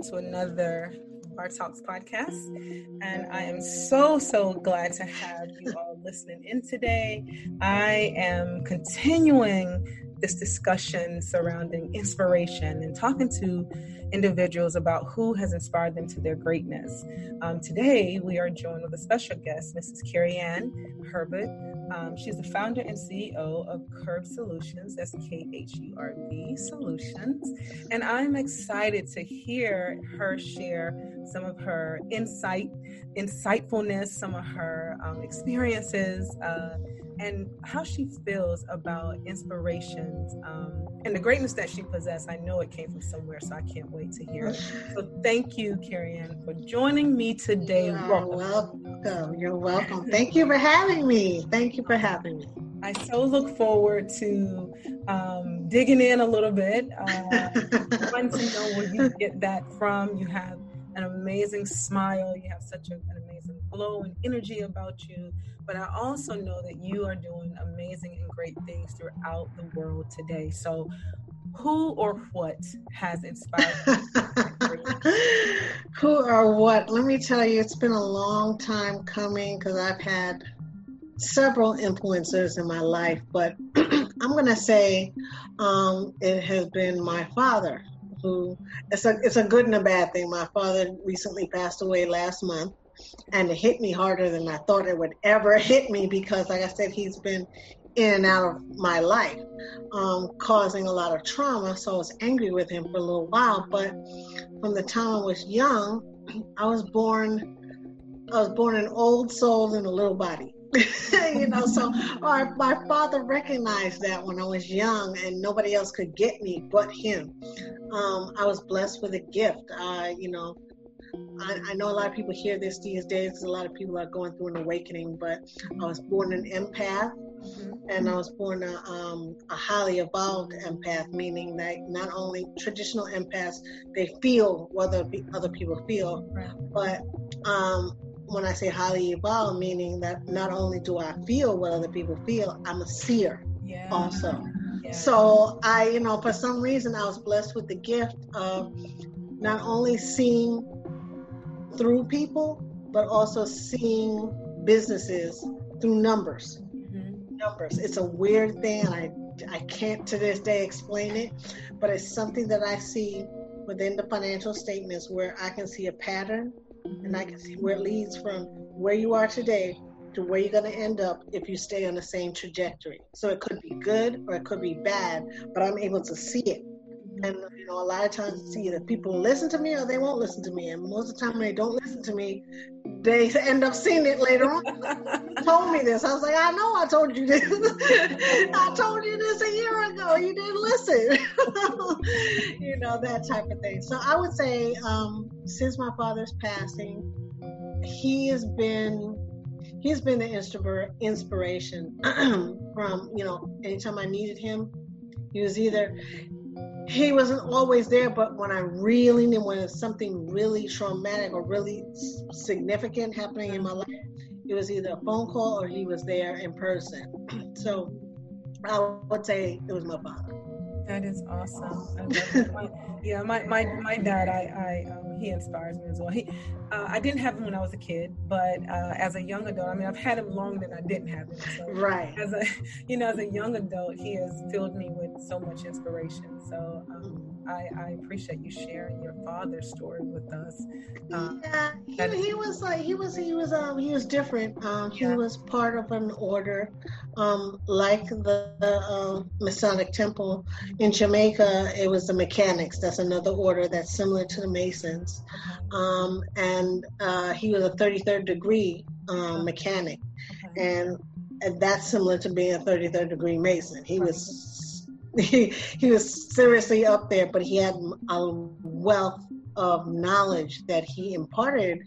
welcome to another Bar Talks podcast. And I am so, so glad to have you all listening in today. I am continuing this discussion surrounding inspiration and talking to individuals about who has inspired them to their greatness. Um, today, we are joined with a special guest, Mrs. Kerian Herbert. Um, she's the founder and CEO of KHURB Solutions, that's K H U R B Solutions. And I'm excited to hear her share some of her insight, insightfulness, some of her um, experiences. Uh, and how she feels about inspirations um, and the greatness that she possesses. I know it came from somewhere, so I can't wait to hear it. So thank you, Kerian, for joining me today. You're welcome. welcome. You're welcome. Thank you for having me. Thank you for having me. I so look forward to um, digging in a little bit. Uh, want to know where you get that from. You have an amazing smile. You have such a, an amazing glow and energy about you. But I also know that you are doing amazing and great things throughout the world today. So, who or what has inspired you? who or what? Let me tell you, it's been a long time coming because I've had several influencers in my life, but I'm going to say um, it has been my father who it's a it's a good and a bad thing. My father recently passed away last month, and it hit me harder than I thought it would ever hit me because, like I said, he's been in and out of my life, um, causing a lot of trauma. So I was angry with him for a little while. But from the time I was young, I was born. I was born an old soul in a little body. you know, so our, my father recognized that when I was young and nobody else could get me but him. Um, I was blessed with a gift. Uh, you know, I, I, know a lot of people hear this these days. A lot of people are going through an awakening, but I was born an empath. Mm-hmm. And I was born a, um, a highly evolved empath, meaning that not only traditional empaths, they feel what other, other people feel, right. but um, when I say highly evolved, meaning that not only do I feel what other people feel, I'm a seer yeah. also. Yeah. So I, you know, for some reason, I was blessed with the gift of not only seeing through people, but also seeing businesses through numbers. Mm-hmm. Numbers. It's a weird thing, I I can't to this day explain it, but it's something that I see within the financial statements where I can see a pattern and I can see where it leads from where you are today to where you're going to end up if you stay on the same trajectory. So it could be good or it could be bad, but I'm able to see it. And know, a lot of times see that people listen to me or they won't listen to me. And most of the time when they don't listen to me, they end up seeing it later on. told me this. I was like, I know I told you this. I told you this a year ago. You didn't listen. you know, that type of thing. So I would say, um, since my father's passing, he has been he's been the inspiration from, you know, anytime I needed him, he was either he wasn't always there, but when I really knew when something really traumatic or really significant happening in my life, it was either a phone call or he was there in person. so I would say it was my father. That is awesome. yeah, my, my, my dad, I, I um, he inspires me as well. He, uh, I didn't have him when I was a kid, but uh, as a young adult, I mean, I've had him longer than I didn't have him. So right. As a, you know, as a young adult, he has filled me with so much inspiration. So um, I, I, appreciate you sharing your father's story with us. Um, yeah, he, he, was like he was he was um he was different. Um, he yeah. was part of an order, um, like the, the uh, Masonic Temple in Jamaica. It was the Mechanics. That's another order that's similar to the Masons. Um, and uh, he was a 33rd degree um, mechanic, and, and that's similar to being a 33rd degree Mason. He was he, he was seriously up there, but he had a wealth of knowledge that he imparted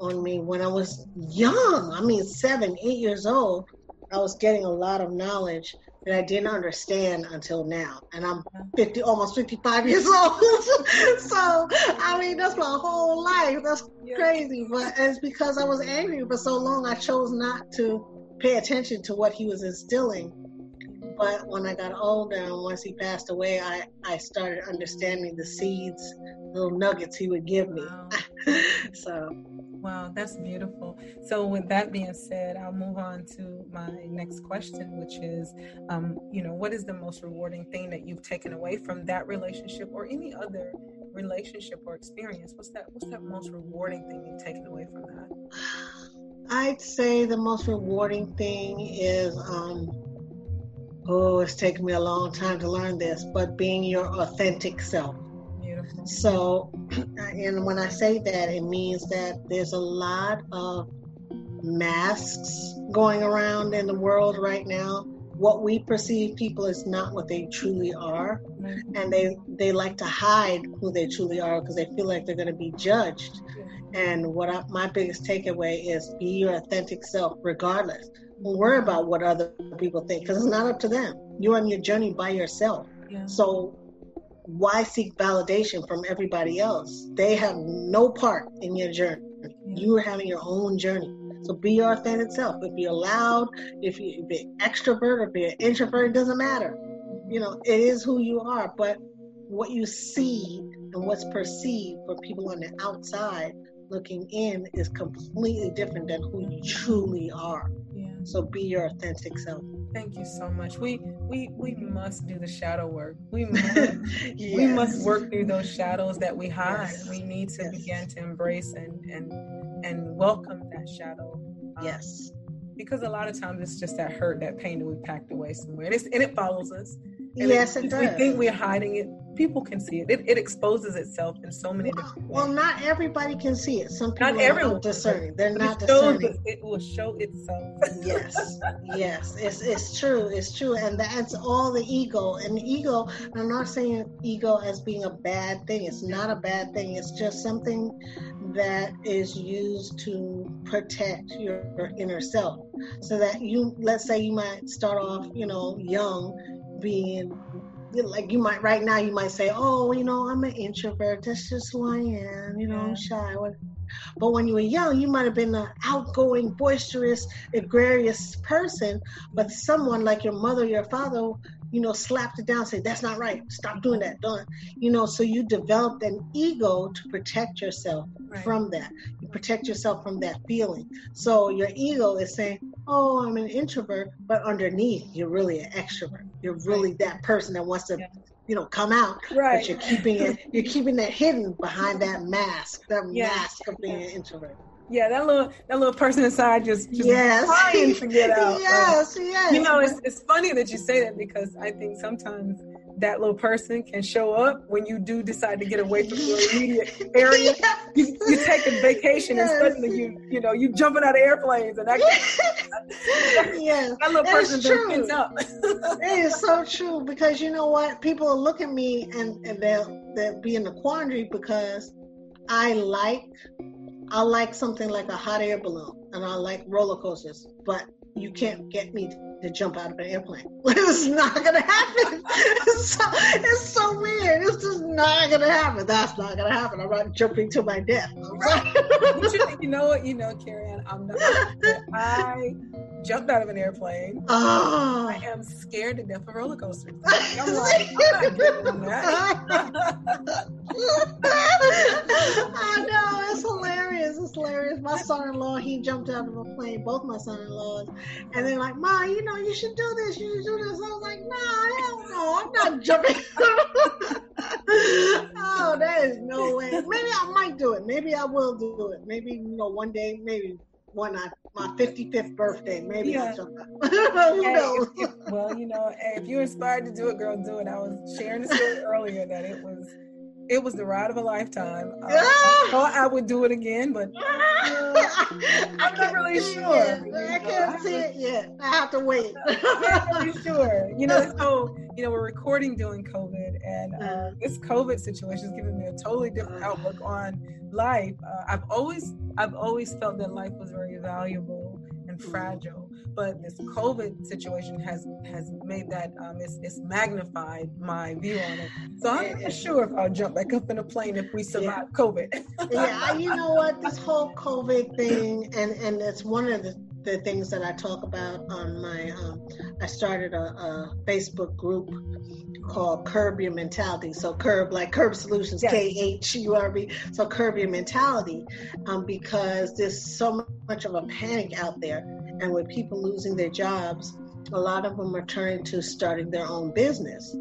on me when I was young. I mean, seven, eight years old. I was getting a lot of knowledge that I didn't understand until now. And I'm 50, almost 55 years old. so, I mean, that's my whole life. That's crazy. But it's because I was angry for so long, I chose not to pay attention to what he was instilling But when I got older and once he passed away, I, I started understanding the seeds, little nuggets he would give me. Wow. so Wow, that's beautiful. So, with that being said, I'll move on to my next question, which is, um, you know, what is the most rewarding thing that you've taken away from that relationship or any other relationship or experience? What's that? What's that most rewarding thing you've taken away from that? I'd say the most rewarding thing is, um, oh, it's taken me a long time to learn this, but being your authentic self. Beautiful. So, and when I say that, it means that there's a lot of masks going around in the world right now. What we perceive people is not what they truly are, mm-hmm. and they they like to hide who they truly are because they feel like they're going to be judged. And what I, my biggest takeaway is be your authentic self, regardless. Don't worry about what other people think because it's not up to them. You're on your journey by yourself. Yeah. So why seek validation from everybody else? They have no part in your journey. You are having your own journey. So be your authentic self. If you're loud, if, you, if you're extrovert, if you're introvert, it doesn't matter. You know, it is who you are. But what you see and what's perceived for people on the outside looking in is completely different than who you truly are. Yeah. So be your authentic self. Thank you so much. We we we must do the shadow work. We must, yes. we must work through those shadows that we hide. Yes. We need to yes. begin to embrace and and and welcome that shadow. Um, yes. Because a lot of times it's just that hurt, that pain that we packed away somewhere, and, and it follows us. And yes, it, it does. We think we're hiding it. People can see it. It, it exposes itself in so many well, different ways. Well, not everybody can see it. Some people not everyone are discerning. They're not discerning. It will show itself. yes, yes, it's it's true. It's true, and that's all the ego. And the ego. I'm not saying ego as being a bad thing. It's not a bad thing. It's just something that is used to protect your, your inner self, so that you. Let's say you might start off, you know, young being like you might right now you might say oh you know i'm an introvert. That's just who i am. You know i'm shy. But when you were young you might have been an outgoing boisterous egregious person but someone like your mother your father you know slapped it down say that's not right. Stop doing that. Don't you know so you developed an ego to protect yourself right. from that. You protect yourself from that feeling. So your ego is saying oh, I'm an introvert, but underneath, you're really an extrovert. You're really that person that wants to, yeah. you know, come out. Right. But you're keeping it, you're keeping it hidden behind that mask, that yeah. mask of being an introvert. Yeah, that little that little person inside just, just yes. trying to get out. yes, yes. You know, it's it's funny that you say that because I think sometimes that little person can show up when you do decide to get away from your immediate area. you, you take a vacation yes. and suddenly you you know you jumping out of airplanes and that. yes, that little person pins up. it is so true because you know what? People will look at me and and they'll they'll be in a quandary because I like I like something like a hot air balloon and I like roller coasters, but you can't get me to jump out of an airplane. it's not gonna happen. It's so, it's so weird. It's just not gonna happen. That's not gonna happen. I'm not jumping to my death. Right. you, know what? You know, Ann, I'm not. I jumped out of an airplane. Oh. I am scared to death of roller coasters. I'm like, I'm not that. I know it's hilarious. It's hilarious. My son-in-law, he jumped out of a plane. Both my son-in-laws, and they're like, "Ma, you know, you should do this. You should do this." I was like, "No, hell no, I'm not jumping." oh, that is no way. Maybe I might do it. Maybe I will do it. Maybe you know, one day, maybe when I my 55th birthday. Maybe yeah. I'll jump. Who hey, knows? If, if, well, you know, hey, if you're inspired to do it, girl, do it. I was sharing the story earlier that it was it was the ride of a lifetime. Uh, I thought I would do it again, but uh, I'm not really sure. I can't see it yet. I have to wait. I'm really sure. You know, so you know, we're recording during COVID, and uh, this COVID situation is giving me a totally different outlook on life. Uh, I've always, I've always felt that life was very valuable and fragile but this COVID situation has has made that um, it's, it's magnified my view on it. So I'm not sure if I'll jump back up in a plane if we survive yeah. COVID. yeah, you know what? This whole COVID thing, and and it's one of the the things that I talk about on my, um, I started a, a, Facebook group called KHURB Your Mentality. So Curb, like KHURB Solutions, K H U R B. So KHURB Your Mentality, um, because there's so much of a panic out there, and with people losing their jobs, a lot of them are turning to starting their own business.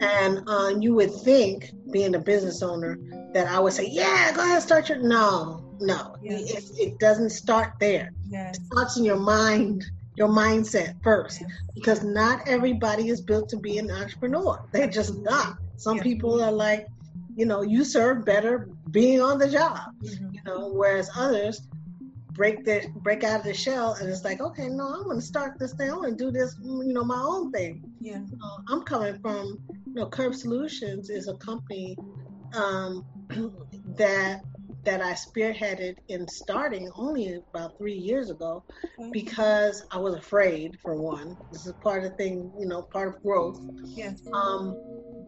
And uh, you would think, being a business owner, that I would say, "Yeah, go ahead, start your." No, no, yes. it, it, doesn't start there. Yes. It starts in your mind, your mindset first, yes. because not everybody is built to be an entrepreneur. They're just not. Some yes. people are like, you know, you serve better being on the job, mm-hmm. you know, whereas others break the break out of the shell and it's like okay no i'm going to start this thing i want to do this you know my own thing yeah you know, i'm coming from you know KHURB solutions is a company um, that that I spearheaded in starting only about three years ago because I was afraid, for one. This is part of the thing, you know, part of growth. Yes. Um,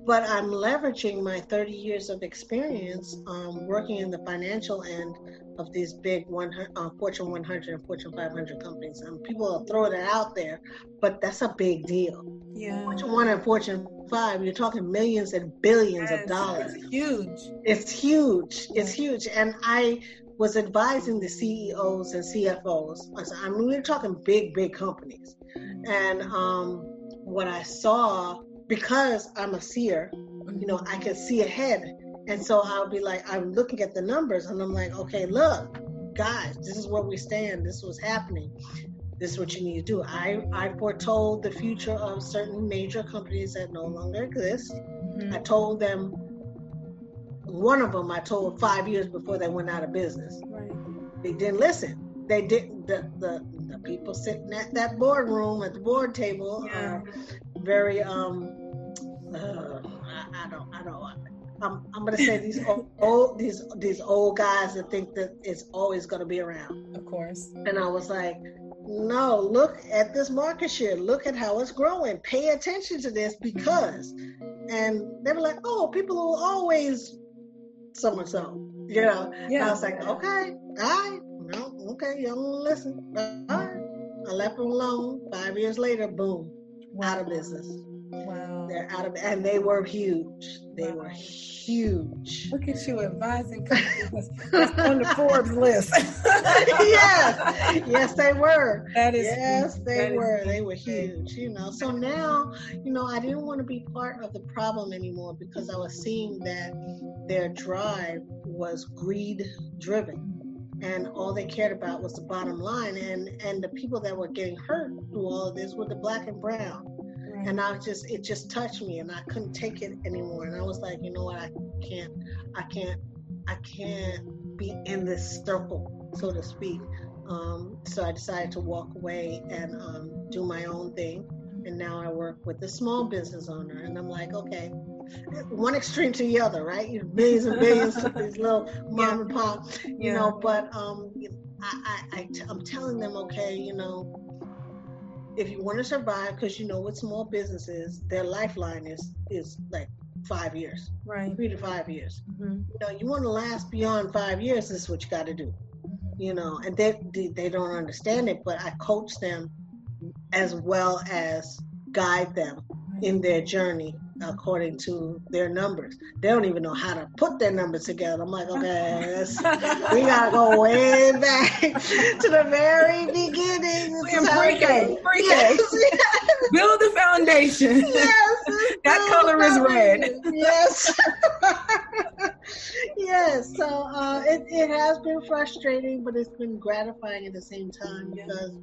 but I'm leveraging my 30 years of experience um, working in the financial end of these big 100, uh, Fortune 100 and Fortune 500 companies. And people will throw that out there, but that's a big deal. Yeah. Fortune 1 and Fortune 5, you're talking millions and billions yes, of dollars. It's huge. It's huge. It's huge. And I was advising the CEOs and CFOs. I mean, we're talking big, big companies. Mm-hmm. And um, what I saw, because I'm a seer, you know, I can see ahead and so I'll be like, I'm looking at the numbers and I'm like, okay, look, guys, this is where we stand. This was happening. This is what you need to do. I, I foretold the future of certain major companies that no longer exist. Mm-hmm. I told them, one of them I told five years before they went out of business. Right. They didn't listen. They didn't, the, the, the people sitting at that boardroom, at the board table, yeah. are very, um, uh, I, I don't, I don't, I'm, I'm to say these old, these these old guys that think that it's always going to be around. Of course. And I was like, no, look at this market share. Look at how it's growing. Pay attention to this because, and they were like, oh, people will always so and so, you know. Yeah. And I was like, okay, all right, no, okay, you don't listen. All right. I left them alone. Five years later, boom, out of business. Wow. They're out of, and they were huge. They wow. were huge. Look at you advising companies on the Forbes list. yes, yes, they were. That is yes, they were. They were huge. You know, so now, you know, I didn't want to be part of the problem anymore because I was seeing that their drive was greed driven and all they cared about was the bottom line and and the people that were getting hurt through all of this were the black and brown and I just it just touched me and I couldn't take it anymore. And I was like you know what? I can't I can't I can't be in this circle so to speak. Um, so I decided to walk away and um, do my own thing. And now I work with a small business owner and I'm like okay one extreme to the other right? You billions and billions to these little mom and pop you yeah. know but um, I, I, I t- I'm telling them okay you know if you want to survive, because you know what small businesses, their lifeline is is like five years, right? Three to five years. Mm-hmm. You know, you want to last beyond five years. This is what you got to do. Mm-hmm. You know, and they, they they don't understand it, but I coach them as well as guide them in their journey according to their numbers. They don't even know how to put their numbers together. I'm like, okay, we gotta go way back to the very beginning. Pre-K, pre-K. Yes, Build the foundation. Yes, that color is red. Yes. yes. So uh, it, it has been frustrating, but it's been gratifying at the same time because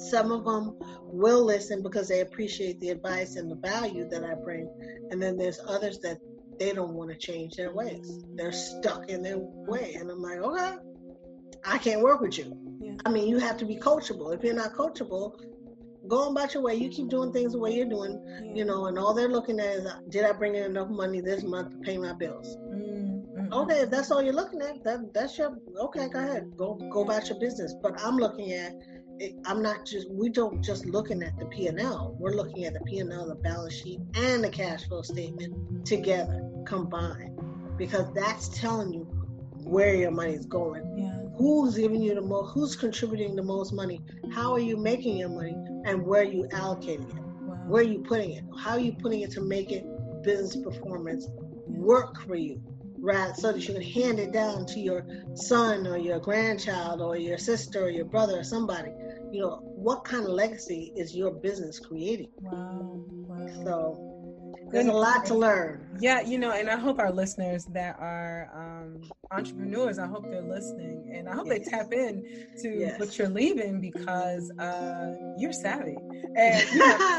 some of them will listen because they appreciate the advice and the value that I bring. And then there's others that they don't want to change their ways. They're stuck in their way. And I'm like, okay, I can't work with you. Yeah. I mean, you have to be coachable. If you're not coachable, go on about your way. You keep doing things the way you're doing, yeah. you know, and all they're looking at is, did I bring in enough money this month to pay my bills? Mm-hmm. Okay, if that's all you're looking at, that that's your okay. Go ahead, go go about your business. But I'm looking at I'm not just we don't just looking at the P and L. We're looking at the P and L, the balance sheet, and the cash flow statement together, combined, because that's telling you where your money is going, yeah. who's giving you the most, who's contributing the most money, how are you making your money, and where are you allocating it, wow. where are you putting it, how are you putting it to make it business performance work for you, right? So that you can hand it down to your son or your grandchild or your sister or your brother or somebody. You know, what kind of legacy is your business creating? Wow. wow. So there's a lot to learn. Yeah, you know, and I hope our listeners that are um, entrepreneurs, I hope they're listening, and I hope yes. they tap in to yes. what you're leaving because uh, you're savvy and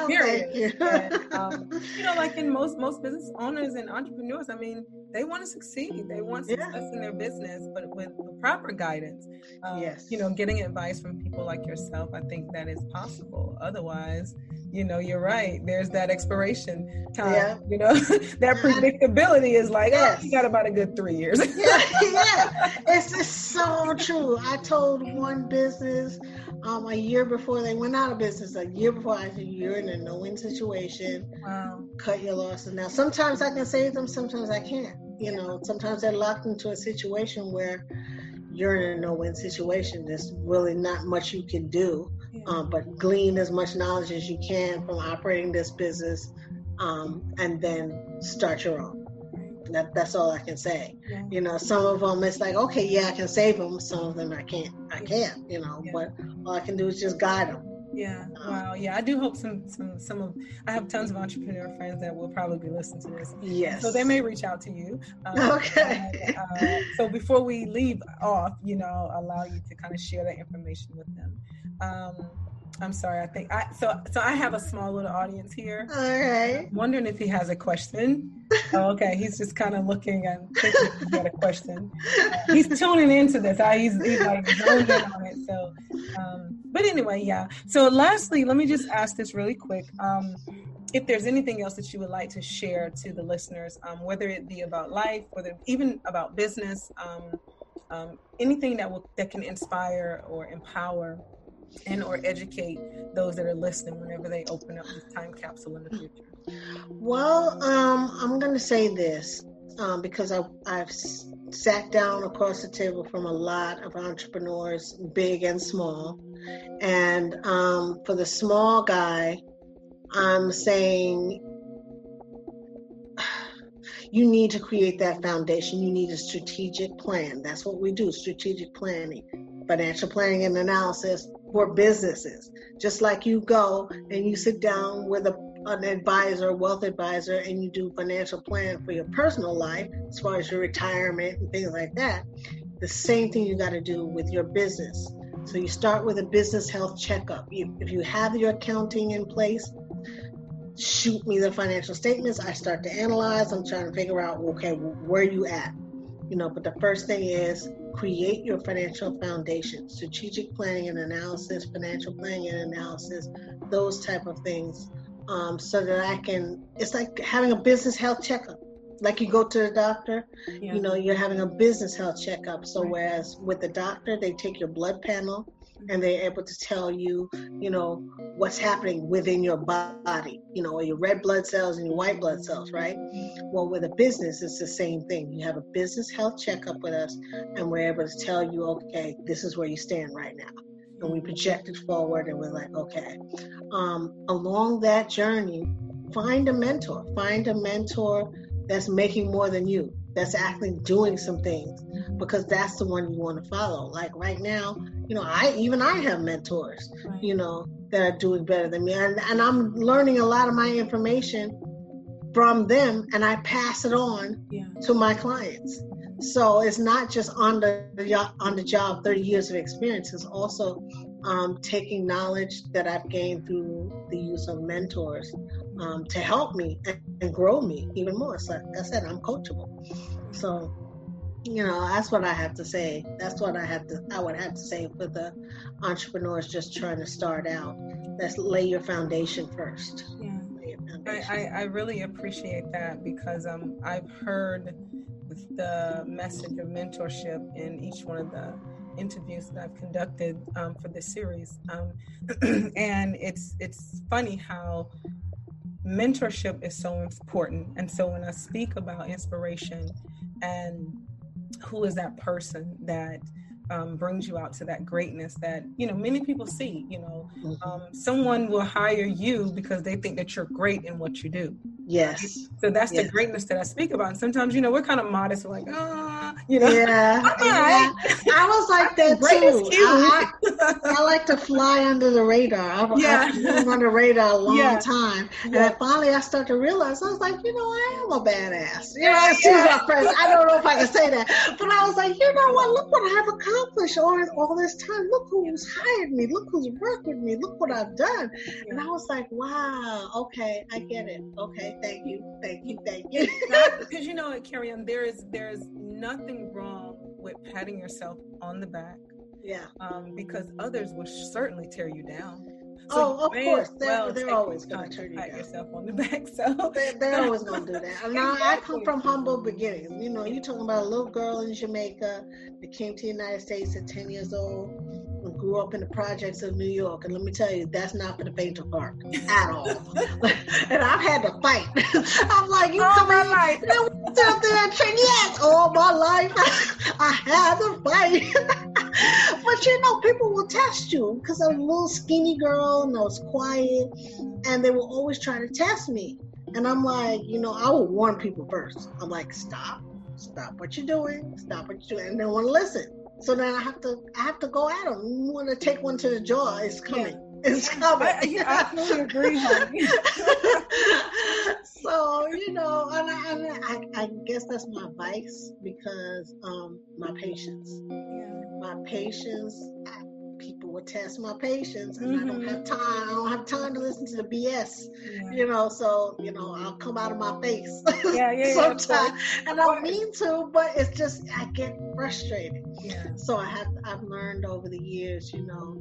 you you. And, um, you know, like in most most business owners and entrepreneurs, I mean, they want to succeed, they want success yeah. in their business, but with the proper guidance. Um, yes, you know, getting advice from people like yourself, I think that is possible. Otherwise you know, you're right. There's that expiration time. Yeah. You know, that predictability is like, yes. oh, you got about a good three years. yeah, yeah. It's just so true. I told one business um, a year before they went out of business, a year before I said, you're in a no-win situation. Wow. Cut your losses. Now, sometimes I can save them, sometimes I can't. You know, sometimes they're locked into a situation where you're in a no-win situation. There's really not much you can do um, but glean as much knowledge as you can from operating this business um, and then start your own. That, that's all I can say. Yeah. You know, some of them it's like, okay, yeah, I can save them. Some of them I can't. I can't. You know, yeah. but all I can do is just guide them. Yeah. Um, wow. Yeah. I do hope some some some of I have tons of entrepreneur friends that will probably be listening to this. Yes. So they may reach out to you. Um, okay. And, uh, so before we leave off, you know, allow you to kind of share that information with them. Um, I'm sorry. I think I so so I have a small little audience here. All right. I'm wondering if he has a question. oh, okay, he's just kind of looking and thinking he's got a question. Uh, he's tuning into this. I, he's, he's like zoned in on it. So, um, but anyway, yeah. So, lastly, let me just ask this really quick. Um, if there's anything else that you would like to share to the listeners, um, whether it be about life, whether even about business, um, um, anything that will that can inspire or empower and or educate those that are listening whenever they open up this time capsule in the future? Well, um, I'm going to say this um, because I, I've sat down across the table from a lot of entrepreneurs, big and small. And um, for the small guy, I'm saying you need to create that foundation. You need a strategic plan. That's what we do strategic planning, financial planning and analysis, for businesses. Just like you go and you sit down with a, an advisor, wealth advisor, and you do financial plan for your personal life, as far as your retirement and things like that. The same thing you got to do with your business. So you start with a business health checkup. If you have your accounting in place, shoot me the financial statements. I start to analyze. I'm trying to figure out, okay, where you at? You know, but the first thing is create your financial foundation strategic planning and analysis financial planning and analysis those type of things um, so that i can it's like having a business health checkup. Like you go to the doctor yeah. you know you're having a business health checkup. So whereas with the doctor they take your blood panel and they're able to tell you, you know, what's happening within your body, you know, your red blood cells and your white blood cells, right? Well, with a business, it's the same thing. You have a business health checkup with us, and we're able to tell you, okay, this is where you stand right now. And we project it forward, and we're like, okay. Um, along that journey, find a mentor. Find a mentor that's making more than you that's actually doing some things because that's the one you want to follow. Like right now, you know, I even I have mentors, you know, that are doing better than me, and, and I'm learning a lot of my information from them, and I pass it on yeah. to my clients. So it's not just on the on the job, 30 years of experience. It's also um, taking knowledge that I've gained through the use of mentors um, to help me and, grow me even more. So, like I said, I'm coachable. So, you know, that's what I have to say. That's what I have to. I would have to say for the entrepreneurs just trying to start out. Let's lay your foundation first. Yeah. I, I, I really appreciate that because um, I've heard the message of mentorship in each one of the interviews that I've conducted um, for this series, um, and it's it's funny how mentorship is so important. And so when I speak about inspiration and who is that person that um, brings you out to that greatness that you know many people see you know mm-hmm. um, someone will hire you because they think that you're great in what you do yes so that's yes. the greatness that i speak about and sometimes you know we're kind of modest we're like you know yeah, yeah. i was like that too I, I, I, like to fly under the radar I, yeah. i've been on the radar a long yeah. time and yeah. finally i started to realize i was like you know i am a badass you know yeah, yeah. i don't know if i can say that but i was like you know what look what i've accomplished accomplished all, all this time. Look who's hired me. Look who's worked with me. Look what I've done. And I was like, wow, okay, I get it. Okay, thank you, thank you, thank you. Because you know what, Carrie there is there is nothing wrong with patting yourself on the back. Yeah. Um, because others will certainly tear you down. So oh, of course, they're, well they're always going to turn you pat down. yourself on the back. So they're, they're always going to do that. And now I come from humble beginnings. You know, you're talking about a little girl in Jamaica that came to the United States at 10 years old and grew up in the projects of New York. And let me tell you, that's not for the faint of heart mm-hmm. at all. and I've had to fight. I'm like, you all come my life. out there and train. Yes, all my life I had to fight. but you know, people will test you because I'm a little skinny girl and I was quiet, and they will always try to test me. And I'm like, you know, I will warn people first. I'm like, stop, stop what you're doing, stop what you're doing, and they want to listen. So then I have to, I have to go at them. You want to take one to the jaw? It's coming. Yeah. It's coming. I, I absolutely agree, so you know, and, I, and I, I, guess that's my vice because um, my patience. Yeah my patience. I, people will test my patience, and mm-hmm. I don't have mm-hmm. time. I don't have time to listen to the BS. Yeah. You know, so you know, I'll come out of my face. Yeah, yeah, sometimes, and I don't mean to, but it's just I get frustrated. Yeah. So I have I've learned over the years, you know,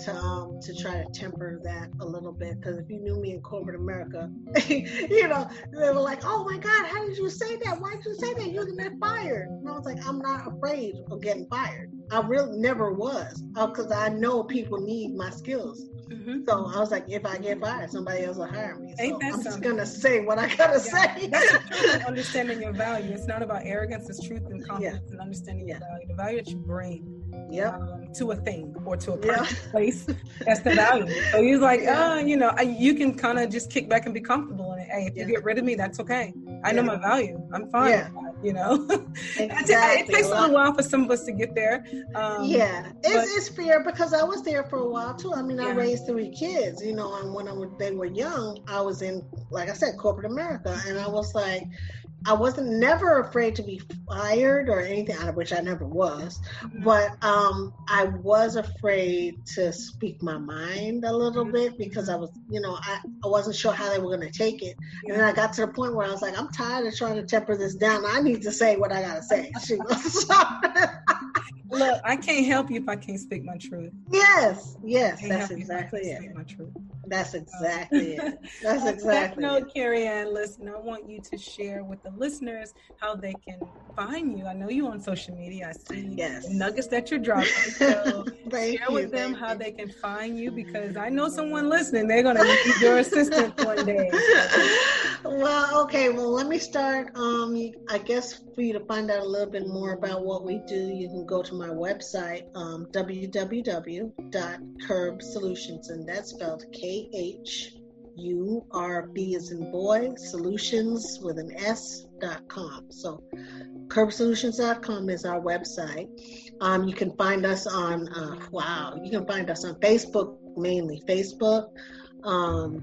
to um to try to temper that a little bit because if you knew me in corporate America, you know they were like, "Oh my God, how did you say that? Why did you say that? You're gonna get fired." And I was like, "I'm not afraid of getting fired. I really never was because uh, I know people need my skills." Mm-hmm. So I was like, if I get fired, somebody else will hire me. So I'm something? just gonna say what I gotta yeah. say. That's understanding your value. It's not about arrogance. It's truth and confidence yeah. and understanding yeah. your value. The value that you bring yep. Um, to a thing or to a person, place. That's the value. So he's like, oh, you know, I, you can kind of just kick back and be comfortable. And hey, if you get rid of me, that's okay. I know my value. I'm fine you know. Exactly. it takes a little while for some of us to get there. Um, yeah, it's, but, it's fair because I was there for a while too. I mean, yeah. I raised three kids, you know, and when I was, they were young, I was in, like I said, corporate America, and I was like, I wasn't never afraid to be fired or anything, out of which I never was, mm-hmm. but um, I was afraid to speak my mind a little mm-hmm. bit because I was, you know, I, I wasn't sure how they were going to take it. And then I got to the point where I was like, I'm tired of trying to temper this down. I need to say what I got to say. Look, I can't help you if I can't speak my truth. Yes, yes, that's exactly it. My truth. That's exactly it. That's exactly. It. No, Kerian, listen, I want you to share with the listeners how they can find you. I know you on social media. I see yes. nuggets that you're dropping. So share you, with them how you. they can find you because I know someone listening. They're going to need your assistance one day. well, okay. Well, let me start. Um, I guess for you to find out a little bit more about what we do, you can go to my website, um, www.khurbsolutions, and that's spelled K H U R B as in boy, solutions with an S dot com. So khurbsolutions.com is our website. Um, you can find us on, uh, wow, you can find us on Facebook mainly, Facebook, um,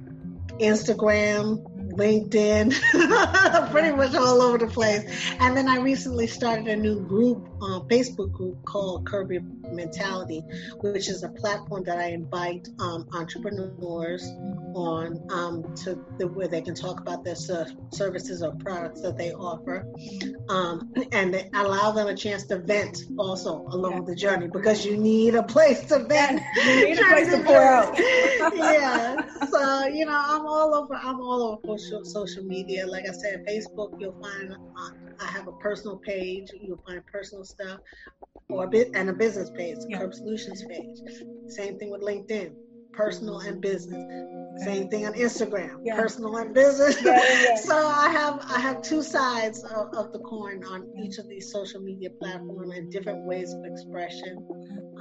Instagram, LinkedIn, pretty much all over the place. And then I recently started a new group, uh, Facebook group called KHURB Your Mentality, which is a platform that I invite um, entrepreneurs on um, to the, where they can talk about their services or products that they offer, um, and they allow them a chance to vent also along yeah. the journey because you need a place to vent. You need a place to pour out. yeah. So you know, I'm all over. I'm all over social, social media. Like I said, Facebook, you'll find uh, I have a personal page. You'll find personal stuff, or a bit and a business page, yeah. Khurbs Solutions page. Same thing with LinkedIn, personal and business. Okay. Same thing on Instagram, yeah. personal and business. Yeah, so I have I have two sides of, of, the coin on each of these social media platforms and different ways of expression.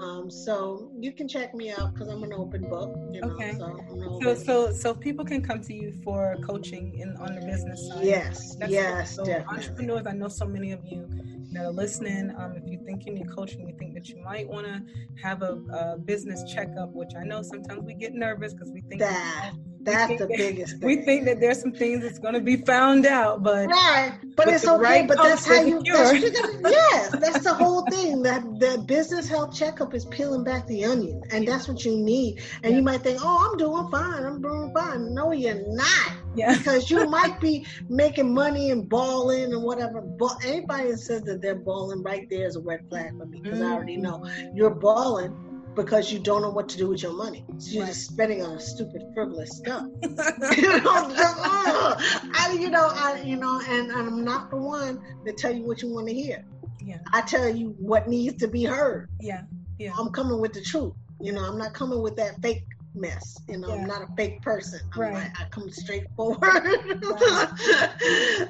Um, so you can check me out because I'm an open book. You know, okay. So, so, so so people can come to you for coaching in on the business side. Yes. That's yes. So entrepreneurs, I know so many of you that are listening, um, if you think you need coaching, you think that you might want to have a, a, business checkup, which I know sometimes we get nervous because we think that, that's the that, biggest thing. We think that there's some things that's going to be found out, but right, but it's okay. Right but that's how you. That's, yes, that's the whole thing. That the business health checkup is peeling back the onion, and that's what you need. And yeah. you might think, "Oh, I'm doing fine. I'm doing fine." No, you're not. Yeah. because you might be making money and balling and whatever. But anybody that says that they're balling right there is a red flag for me because mm-hmm. I already know you're balling because you don't know what to do with your money. So you're right. just spending on stupid, frivolous stuff. you know, just, uh, I, you know, I, you know, and, and I'm not the one to tell you what you want to hear. Yeah. I tell you what needs to be heard. Yeah. Yeah. I'm coming with the truth. You know, I'm not coming with that fake mess. You know, yeah. I'm not a fake person. I'm right. Like, I come straight forward. Right.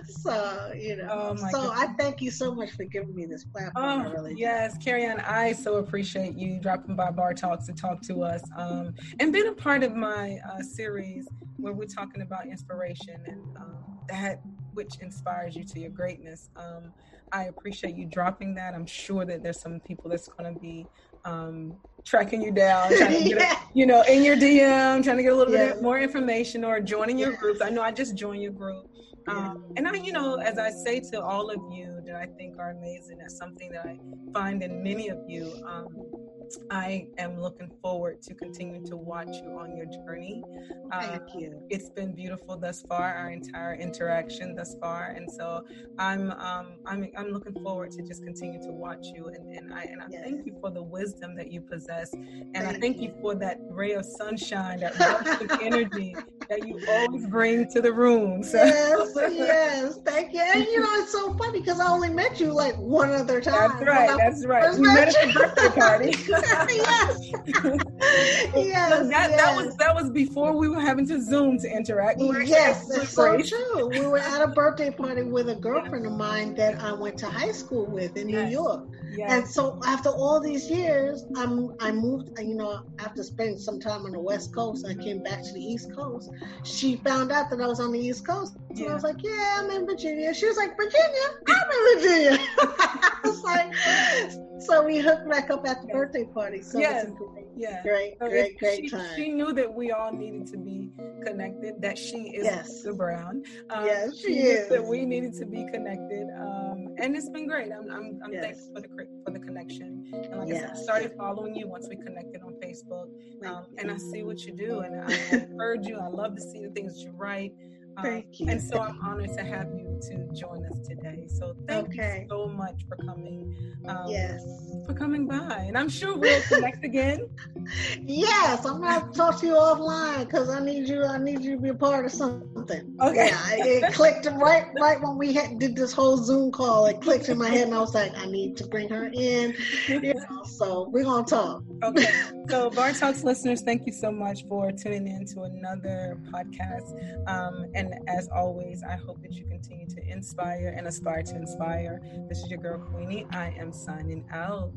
so, you know. Oh so goodness. I thank you so much for giving me this platform. Oh, really yes, Kerian, I so appreciate you dropping by Bar Talks to talk to us um, and being a part of my uh, series where we're talking about inspiration and um, that which inspires you to your greatness. Um, I appreciate you dropping that. I'm sure that there's some people that's going to be um, tracking you down, trying yeah. a, you know, in your DM, trying to get a little yeah. bit more information or joining your groups. I know I just joined your group. Um, and I, you know, as I say to all of you that I think are amazing, that's something that I find in many of you. Um, I am looking forward to continue to watch you on your journey. Um, Thank you. It's been beautiful thus far, our entire interaction thus far, and so I'm um, I'm I'm looking forward to just continue to watch you. And, and I and I yes. thank you for the wisdom that you possess, and thank I thank you. you. for that ray of sunshine, that of energy that you always bring to the room. So. Yes, yes, thank you. And you know, it's so funny because I only met you like one other time. That's right. That's right. We met at the birthday party. yes. yes, that, yes. that was that was before we were having to Zoom to interact. We yes, that's so true. We were at a birthday party with a girlfriend of mine that I went to high school with in yes. New York. Yes. And so after all these years, I'm I moved. You know, after spending some time on the West Coast, I came back to the East Coast. She found out that I was on the East Coast. So yeah. I was like, "Yeah, I'm in Virginia." She was like, "Virginia? I'm in Virginia." I was like, so we hooked back up at the birthday party. So yes. great, yeah. great, great, great she, time. She knew that we all needed to be connected. That she is yes. the Brown. Um, yes, she, she is. That we needed to be connected, um, and it's been great. I'm, I'm, I'm yes. thankful for the for the connection. And like yes. I said, I started following you once we connected on Facebook, um, and I see what you do, and I heard you. I love to see the things that you write. Um, thank you. And so I'm honored to have you to join us today. So thank okay. you so much for coming. Um, yes. For coming by. And I'm sure we'll connect again. yes. I'm going to talk to you offline because I need you. I need you to be a part of something. Okay. Yeah, it clicked right right when we had, did this whole Zoom call. It clicked in my head and I was like, I need to bring her in. You know, so we're going to talk. Okay. So Bar Talks listeners, thank you so much for tuning in to another podcast. Um, and as always, I hope that you continue to inspire and aspire to inspire. This is your girl, Queenie. I am signing out.